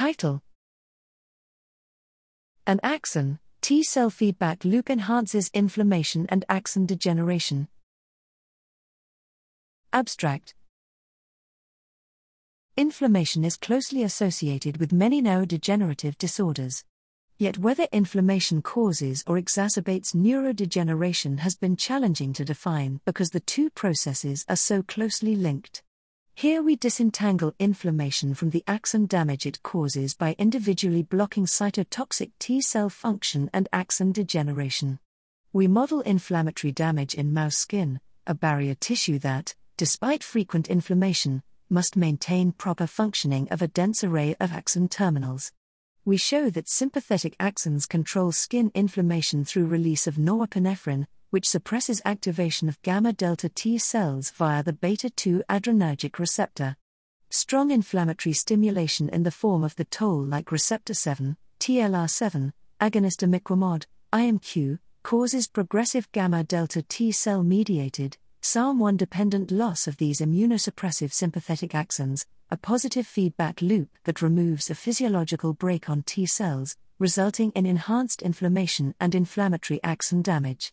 Title An axon, T cell feedback loop enhances inflammation and axon degeneration. Abstract Inflammation is closely associated with many neurodegenerative disorders. Yet, whether inflammation causes or exacerbates neurodegeneration has been challenging to define because the two processes are so closely linked. Here we disentangle inflammation from the axon damage it causes by individually blocking cytotoxic T cell function and axon degeneration. We model inflammatory damage in mouse skin, a barrier tissue that, despite frequent inflammation, must maintain proper functioning of a dense array of axon terminals we show that sympathetic axons control skin inflammation through release of norepinephrine, which suppresses activation of gamma delta T cells via the beta 2 adrenergic receptor. Strong inflammatory stimulation in the form of the toll like receptor 7, TLR7, agonist imiquimod, IMQ, causes progressive gamma delta T cell mediated, SARM1 dependent loss of these immunosuppressive sympathetic axons, a positive feedback loop that removes a physiological brake on T cells, resulting in enhanced inflammation and inflammatory axon damage.